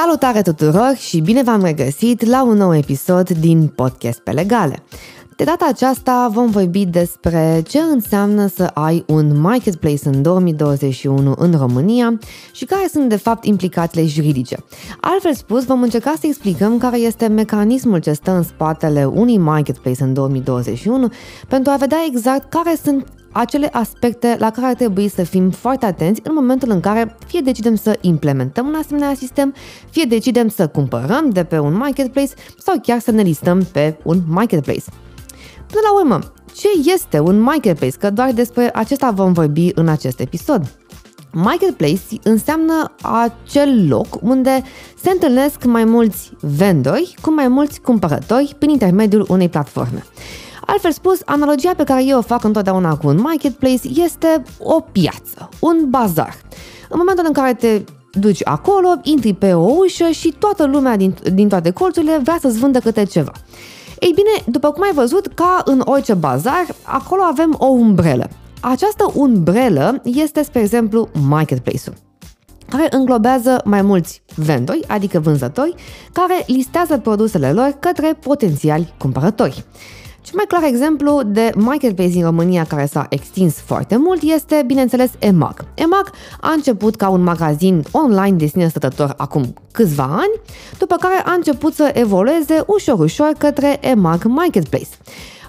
Salutare tuturor și bine v-am regăsit la un nou episod din Podcast pe Legale. De data aceasta vom vorbi despre ce înseamnă să ai un marketplace în 2021 în România și care sunt de fapt implicațiile juridice. Altfel spus, vom încerca să explicăm care este mecanismul ce stă în spatele unui marketplace în 2021 pentru a vedea exact care sunt acele aspecte la care ar trebui să fim foarte atenți în momentul în care fie decidem să implementăm un asemenea sistem, fie decidem să cumpărăm de pe un marketplace sau chiar să ne listăm pe un marketplace. Până la urmă, ce este un marketplace? Că doar despre acesta vom vorbi în acest episod. Marketplace înseamnă acel loc unde se întâlnesc mai mulți vendori cu mai mulți cumpărători prin intermediul unei platforme. Altfel spus, analogia pe care eu o fac întotdeauna cu un marketplace este o piață, un bazar. În momentul în care te duci acolo, intri pe o ușă și toată lumea din, din toate colțurile vrea să-ți vândă câte ceva. Ei bine, după cum ai văzut, ca în orice bazar, acolo avem o umbrelă. Această umbrelă este, spre exemplu, marketplace-ul care înglobează mai mulți vendori, adică vânzători, care listează produsele lor către potențiali cumpărători. Cel mai clar exemplu de marketplace în România care s-a extins foarte mult este, bineînțeles, EMAG. EMAG a început ca un magazin online de sine stătător acum câțiva ani, după care a început să evolueze ușor-ușor către EMAG Marketplace.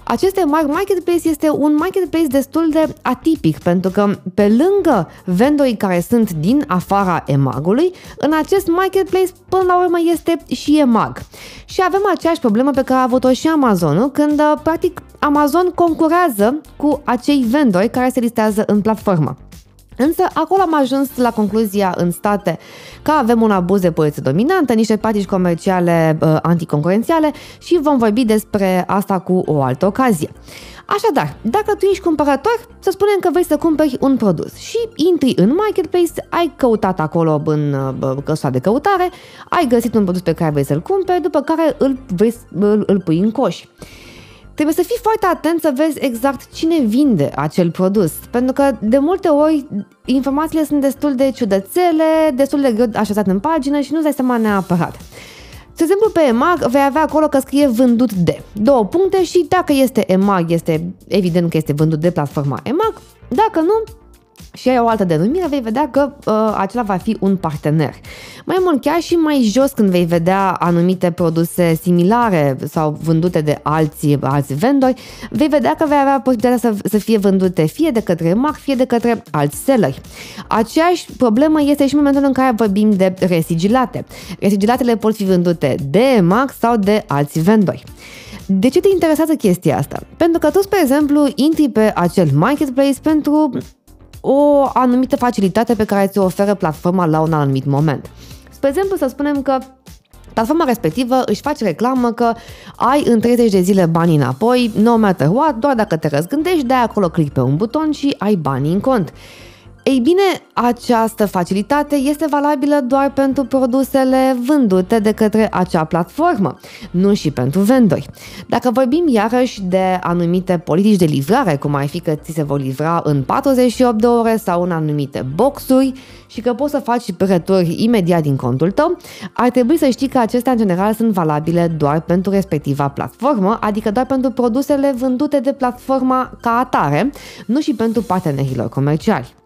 Acest marketplace este un marketplace destul de atipic pentru că pe lângă vendorii care sunt din afara emagului, în acest marketplace până la urmă este și emag. Și avem aceeași problemă pe care a avut-o și Amazonul când practic Amazon concurează cu acei vendori care se listează în platformă. Însă acolo am ajuns la concluzia în state că avem un abuz de poziție dominantă, niște practici comerciale uh, anticoncurențiale și vom vorbi despre asta cu o altă ocazie. Așadar, dacă tu ești cumpărător, să spunem că vrei să cumperi un produs și intri în marketplace, ai căutat acolo în uh, căsuța de căutare, ai găsit un produs pe care vrei să-l cumperi, după care îl, vrei, îl, îl pui în coș. Trebuie să fii foarte atent să vezi exact cine vinde acel produs, pentru că de multe ori informațiile sunt destul de ciudățele, destul de greu așezate în pagină și nu-ți dai seama neapărat. De exemplu, pe EMAG vei avea acolo că scrie vândut de două puncte și dacă este EMAG, este evident că este vândut de platforma EMAG, dacă nu, și ai o altă denumire, vei vedea că uh, acela va fi un partener. Mai mult, chiar și mai jos când vei vedea anumite produse similare sau vândute de alți, alți vendori, vei vedea că vei avea posibilitatea să, să fie vândute fie de către marc, fie de către alți selleri. Aceeași problemă este și în momentul în care vorbim de resigilate. Resigilatele pot fi vândute de marc sau de alți vendori. De ce te interesează chestia asta? Pentru că tu, spre exemplu, intri pe acel marketplace pentru o anumită facilitate pe care ți-o oferă platforma la un anumit moment. Spre exemplu, să spunem că Platforma respectivă își face reclamă că ai în 30 de zile bani înapoi, no matter what, doar dacă te răzgândești, dai acolo click pe un buton și ai bani în cont. Ei bine, această facilitate este valabilă doar pentru produsele vândute de către acea platformă, nu și pentru vendori. Dacă vorbim iarăși de anumite politici de livrare, cum ar fi că ți se vor livra în 48 de ore sau în anumite boxuri și că poți să faci returi imediat din contul tău, ar trebui să știi că acestea în general sunt valabile doar pentru respectiva platformă, adică doar pentru produsele vândute de platforma ca atare, nu și pentru partenerilor comerciali.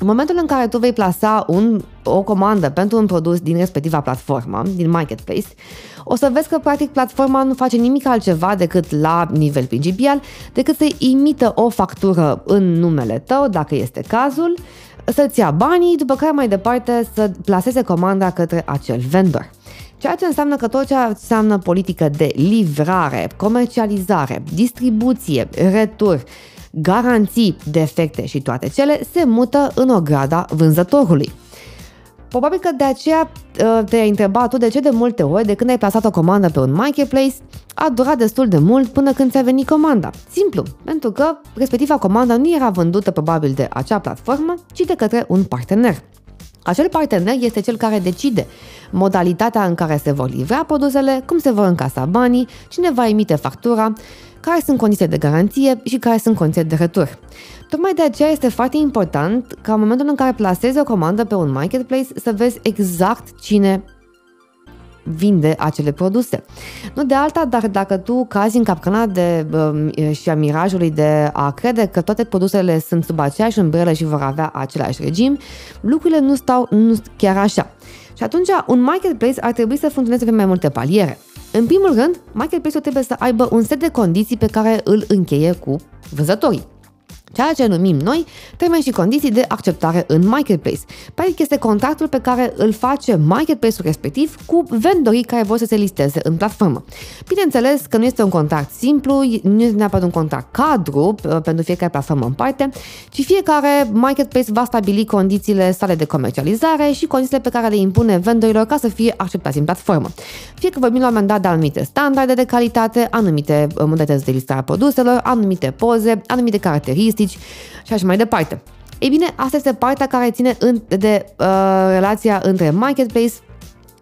În momentul în care tu vei plasa un, o comandă pentru un produs din respectiva platformă, din marketplace, o să vezi că practic platforma nu face nimic altceva decât la nivel principal, decât să imită o factură în numele tău, dacă este cazul, să-ți ia banii, după care mai departe să plaseze comanda către acel vendor. Ceea ce înseamnă că tot ce înseamnă politică de livrare, comercializare, distribuție, retur, garanții, defecte și toate cele se mută în ograda vânzătorului. Probabil că de aceea ă, te-ai întrebat tu de ce de multe ori, de când ai plasat o comandă pe un marketplace, a durat destul de mult până când ți-a venit comanda. Simplu, pentru că respectiva comandă nu era vândută probabil de acea platformă, ci de către un partener. Acel partener este cel care decide modalitatea în care se vor livra produsele, cum se vor încasa banii, cine va emite factura, care sunt condițiile de garanție și care sunt condițiile de retur. Tocmai de aceea este foarte important ca în momentul în care plasezi o comandă pe un marketplace să vezi exact cine vinde acele produse. Nu de alta, dar dacă tu cazi în capcana de, uh, și a mirajului de a crede că toate produsele sunt sub aceeași umbrelă și vor avea același regim, lucrurile nu stau nu chiar așa. Și atunci un marketplace ar trebui să funcționeze pe mai multe paliere. În primul rând, marketplace-ul trebuie să aibă un set de condiții pe care îl încheie cu vânzătorii ceea ce numim noi termeni și condiții de acceptare în marketplace. Practic este contractul pe care îl face marketplace-ul respectiv cu vendorii care vor să se listeze în platformă. Bineînțeles că nu este un contract simplu, nu este neapărat un contract cadru uh, pentru fiecare platformă în parte, ci fiecare marketplace va stabili condițiile sale de comercializare și condițiile pe care le impune vendorilor ca să fie acceptați în platformă. Fie că vorbim la un moment dat de anumite standarde de calitate, anumite uh, modalități de listare a produselor, anumite poze, anumite caracteristici, statistici și așa mai departe. Ei bine, asta este partea care ține de uh, relația între marketplace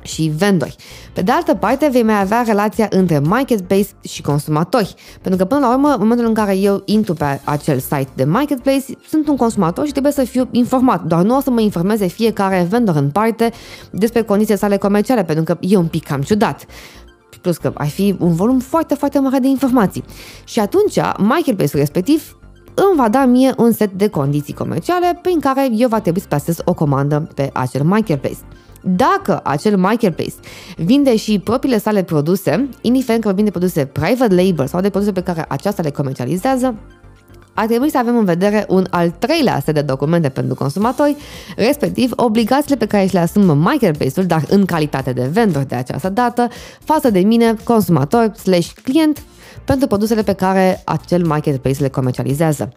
și vendori. Pe de altă parte, vei mai avea relația între marketplace și consumatori. Pentru că, până la urmă, în momentul în care eu intru pe acel site de marketplace, sunt un consumator și trebuie să fiu informat. Doar nu o să mă informeze fiecare vendor în parte despre condițiile sale comerciale, pentru că e un pic cam ciudat plus că ai fi un volum foarte, foarte mare de informații. Și atunci, marketplace-ul respectiv îmi va da mie un set de condiții comerciale prin care eu va trebui să plasez o comandă pe acel marketplace. Dacă acel marketplace vinde și propriile sale produse, indiferent că vorbim de produse private label sau de produse pe care aceasta le comercializează, ar trebui să avem în vedere un al treilea set de documente pentru consumatori, respectiv obligațiile pe care și le asumă marketplace-ul, dar în calitate de vendor de această dată, față de mine, consumator slash client, pentru produsele pe care acel marketplace le comercializează.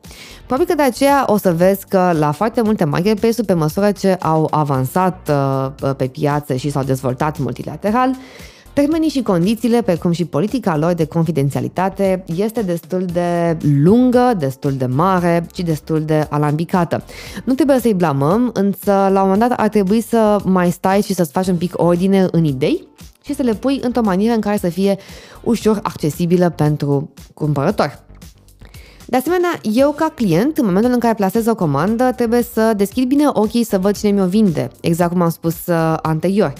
Probabil că de aceea o să vezi că la foarte multe marketplace-uri, pe măsură ce au avansat uh, pe piață și s-au dezvoltat multilateral, Termenii și condițiile, precum și politica lor de confidențialitate, este destul de lungă, destul de mare și destul de alambicată. Nu trebuie să-i blamăm, însă la un moment dat ar trebui să mai stai și să-ți faci un pic ordine în idei și să le pui într-o manieră în care să fie ușor accesibilă pentru cumpărător. De asemenea, eu ca client, în momentul în care plasez o comandă, trebuie să deschid bine ochii să văd cine mi-o vinde, exact cum am spus uh, anterior.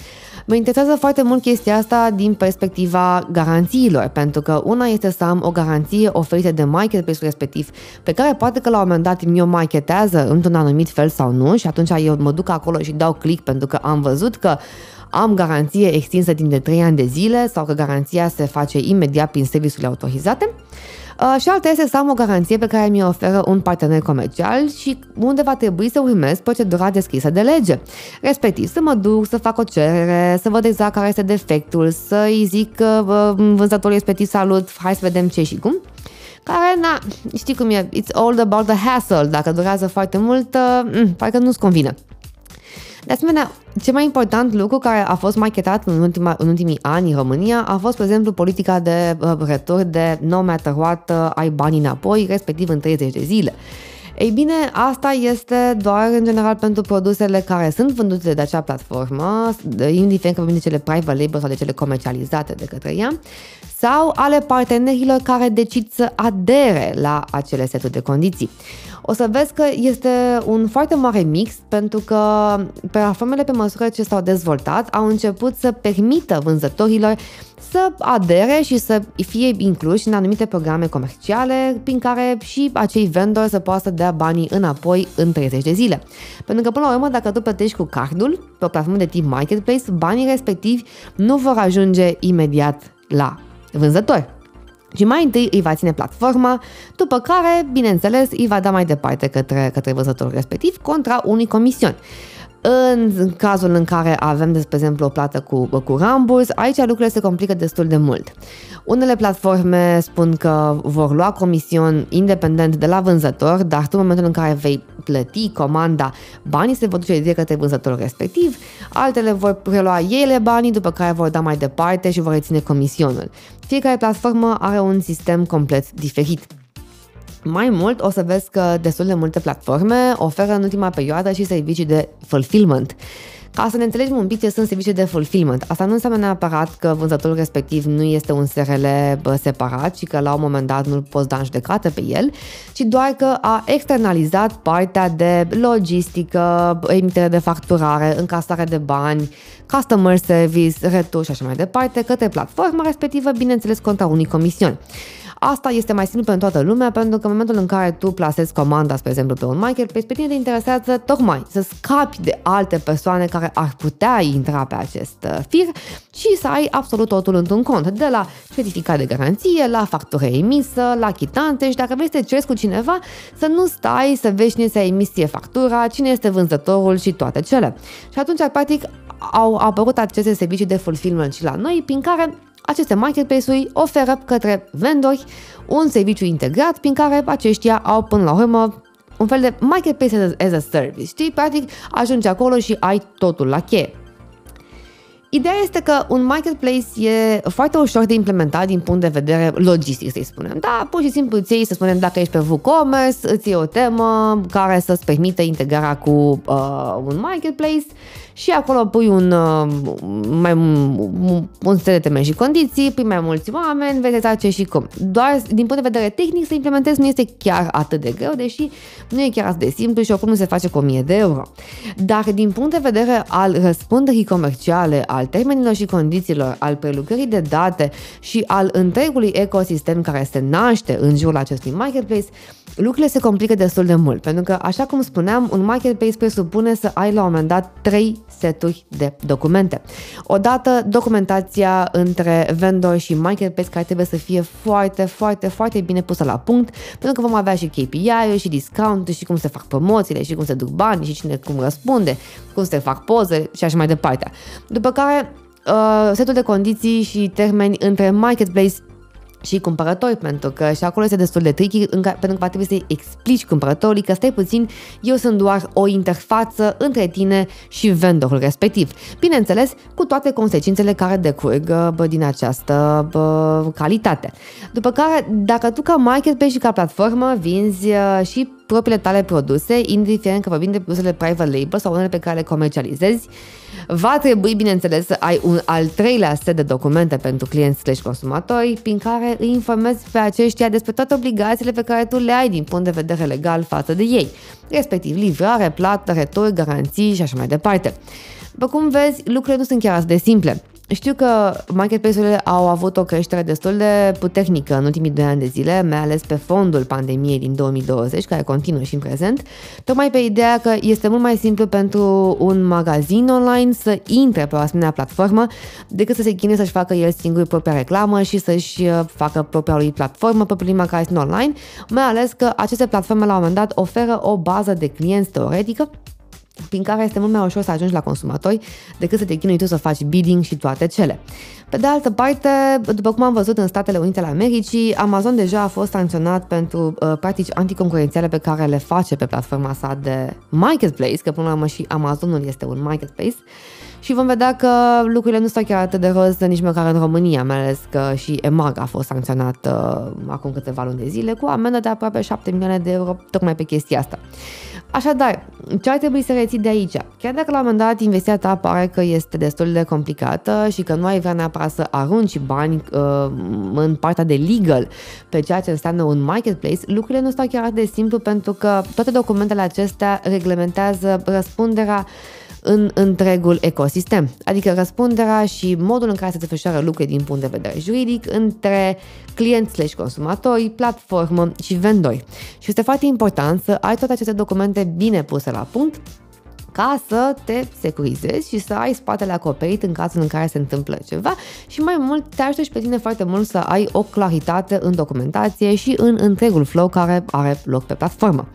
Mă interesează foarte mult chestia asta din perspectiva garanțiilor, pentru că una este să am o garanție oferită de marketplace respectiv, pe care poate că la un moment dat mi-o marketează într-un anumit fel sau nu și atunci eu mă duc acolo și dau click pentru că am văzut că am garanție extinsă timp de 3 ani de zile sau că garanția se face imediat prin serviciile autorizate. Uh, și alta este să am o garanție pe care mi-o oferă un partener comercial și unde va trebui să urmez procedura descrisă de lege. Respectiv, să mă duc, să fac o cerere, să văd exact care este defectul, să-i zic uh, vânzătorul respectiv salut, hai să vedem ce și cum care, na, știi cum e, it's all about the hassle, dacă durează foarte mult, uh, parcă nu-ți convine. De asemenea, cel mai important lucru care a fost marketat în, ultima, în ultimii ani în România a fost, de exemplu, politica de uh, retur de no matter what, uh, ai bani înapoi, respectiv în 30 de zile. Ei bine, asta este doar în general pentru produsele care sunt vândute de acea platformă, indiferent că vorbim de cele private label sau de cele comercializate de către ea, sau ale partenerilor care decid să adere la acele seturi de condiții. O să vezi că este un foarte mare mix pentru că platformele pe măsură ce s-au dezvoltat au început să permită vânzătorilor să adere și să fie incluși în anumite programe comerciale prin care și acei vendori să poată să dea banii înapoi în 30 de zile. Pentru că până la urmă dacă tu plătești cu cardul pe o platformă de tip marketplace, banii respectivi nu vor ajunge imediat la vânzător. Și mai întâi îi va ține platforma, după care, bineînțeles, îi va da mai departe către, către văzătorul respectiv contra unui comision. În cazul în care avem, de exemplu, o plată cu, cu ramburs, aici lucrurile se complică destul de mult. Unele platforme spun că vor lua comision independent de la vânzător, dar tu în momentul în care vei plăti comanda, banii se vor duce direct către vânzătorul respectiv, altele vor prelua ele banii, după care vor da mai departe și vor reține comisionul. Fiecare platformă are un sistem complet diferit. Mai mult, o să vezi că destul de multe platforme oferă în ultima perioadă și servicii de fulfillment Ca să ne înțelegem un pic ce sunt servicii de fulfillment, asta nu înseamnă neapărat că vânzătorul respectiv nu este un SRL separat și că la un moment dat nu-l poți da în judecată pe el, ci doar că a externalizat partea de logistică, emitere de facturare, încasare de bani, customer service, retur și așa mai departe, către platforma respectivă, bineînțeles contra unui comision. Asta este mai simplu pentru toată lumea, pentru că în momentul în care tu plasezi comanda, spre exemplu, pe un marketplace, pe tine te interesează tocmai să scapi de alte persoane care ar putea intra pe acest uh, fir și să ai absolut totul într-un cont, de la certificat de garanție, la factură emisă, la chitanțe și dacă vrei să te cerți cu cineva, să nu stai să vezi cine s-a emisie factura, cine este vânzătorul și toate cele. Și atunci, practic, au apărut aceste servicii de fulfillment și la noi, prin care aceste marketplace-uri oferă către vendori un serviciu integrat prin care aceștia au până la urmă un fel de marketplace as a service, știi? Practic ajungi acolo și ai totul la cheie. Ideea este că un marketplace e foarte ușor de implementat din punct de vedere logistic, să-i spunem. Da, pur și simplu îți iei, să spunem, dacă ești pe WooCommerce, îți iei o temă care să-ți permită integrarea cu uh, un marketplace și acolo pui un, uh, mai, un set de teme și condiții, pui mai mulți oameni, vezi exact ce și cum. Doar din punct de vedere tehnic să implementezi nu este chiar atât de greu, deși nu e chiar atât de simplu și oricum nu se face cu 1000 de euro. Dar din punct de vedere al răspunderii comerciale, al termenilor și condițiilor, al prelucrării de date și al întregului ecosistem care se naște în jurul acestui marketplace, lucrurile se complică destul de mult, pentru că, așa cum spuneam, un marketplace presupune să ai la un moment dat trei seturi de documente. Odată, documentația între vendor și marketplace care trebuie să fie foarte, foarte, foarte bine pusă la punct, pentru că vom avea și KPI-uri și discount și cum se fac promoțiile și cum se duc bani și cine cum răspunde, cum se fac poze și așa mai departe. După care, uh, setul de condiții și termeni între marketplace și cumpărători, pentru că și acolo este destul de tricky, în care, pentru că trebuie să-i explici cumpărătorului că stai puțin, eu sunt doar o interfață între tine și vendorul respectiv. Bineînțeles, cu toate consecințele care decurg bă, din această bă, calitate. După care, dacă tu ca marketplace și ca platformă vinzi uh, și propriile tale produse, indiferent că vorbim de produsele private label sau unele pe care le comercializezi, Va trebui, bineînțeles, să ai un al treilea set de documente pentru clienți slash consumatori, prin care îi informezi pe aceștia despre toate obligațiile pe care tu le ai din punct de vedere legal față de ei, respectiv livrare, plată, retur, garanții și așa mai departe. După cum vezi, lucrurile nu sunt chiar atât de simple. Știu că marketplace-urile au avut o creștere destul de puternică în ultimii doi ani de zile, mai ales pe fondul pandemiei din 2020, care continuă și în prezent, tocmai pe ideea că este mult mai simplu pentru un magazin online să intre pe o asemenea platformă decât să se chinuie să-și facă el singur propria reclamă și să-și uh, facă propria lui platformă, propriul magazin online, mai ales că aceste platforme la un moment dat oferă o bază de clienți teoretică prin care este mult mai ușor să ajungi la consumatori decât să te chinui tu să faci bidding și toate cele. Pe de altă parte, după cum am văzut în Statele Unite ale Americii, Amazon deja a fost sancționat pentru uh, practici anticoncurențiale pe care le face pe platforma sa de marketplace, că până la urmă și Amazonul este un marketplace, și vom vedea că lucrurile nu stau chiar atât de roz nici măcar în România, mai ales că și EMAG a fost sancționat uh, acum câteva luni de zile cu amendă de aproape 7 milioane de euro tocmai pe chestia asta. Așadar, ce ar trebui să reții de aici? Chiar dacă la un moment dat investiția ta pare că este destul de complicată și că nu ai vrea neapărat să arunci bani uh, în partea de legal pe ceea ce înseamnă un marketplace, lucrurile nu stau chiar atât de simplu pentru că toate documentele acestea reglementează răspunderea în întregul ecosistem, adică răspunderea și modul în care se desfășoară lucrurile din punct de vedere juridic între clienți slash consumatori, platformă și vendori. Și este foarte important să ai toate aceste documente bine puse la punct ca să te securizezi și să ai spatele acoperit în cazul în care se întâmplă ceva și mai mult te ajută și pe tine foarte mult să ai o claritate în documentație și în întregul flow care are loc pe platformă.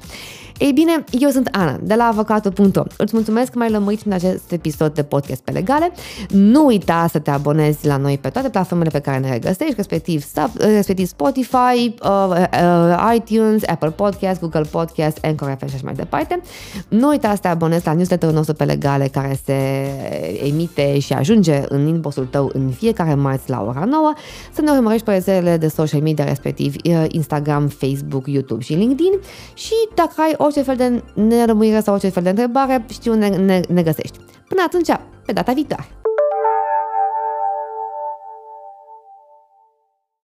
Ei bine, eu sunt Ana, de la avocatul.ro. Îți mulțumesc că m-ai lămurit în acest episod de podcast pe legale. Nu uita să te abonezi la noi pe toate platformele pe care ne regăsești, respectiv, respectiv Spotify, uh, uh, iTunes, Apple Podcast, Google Podcast, Anchor FM și așa mai departe. Nu uita să te abonezi la newsletterul nostru pe legale care se emite și ajunge în inbox-ul tău în fiecare marți la ora 9, să ne urmărești pe rețelele de social media, respectiv uh, Instagram, Facebook, YouTube și LinkedIn și dacă ai o orice fel de nerămuire sau orice fel de întrebare, știu, ne, ne, ne găsești. Până atunci, pe data viitoare!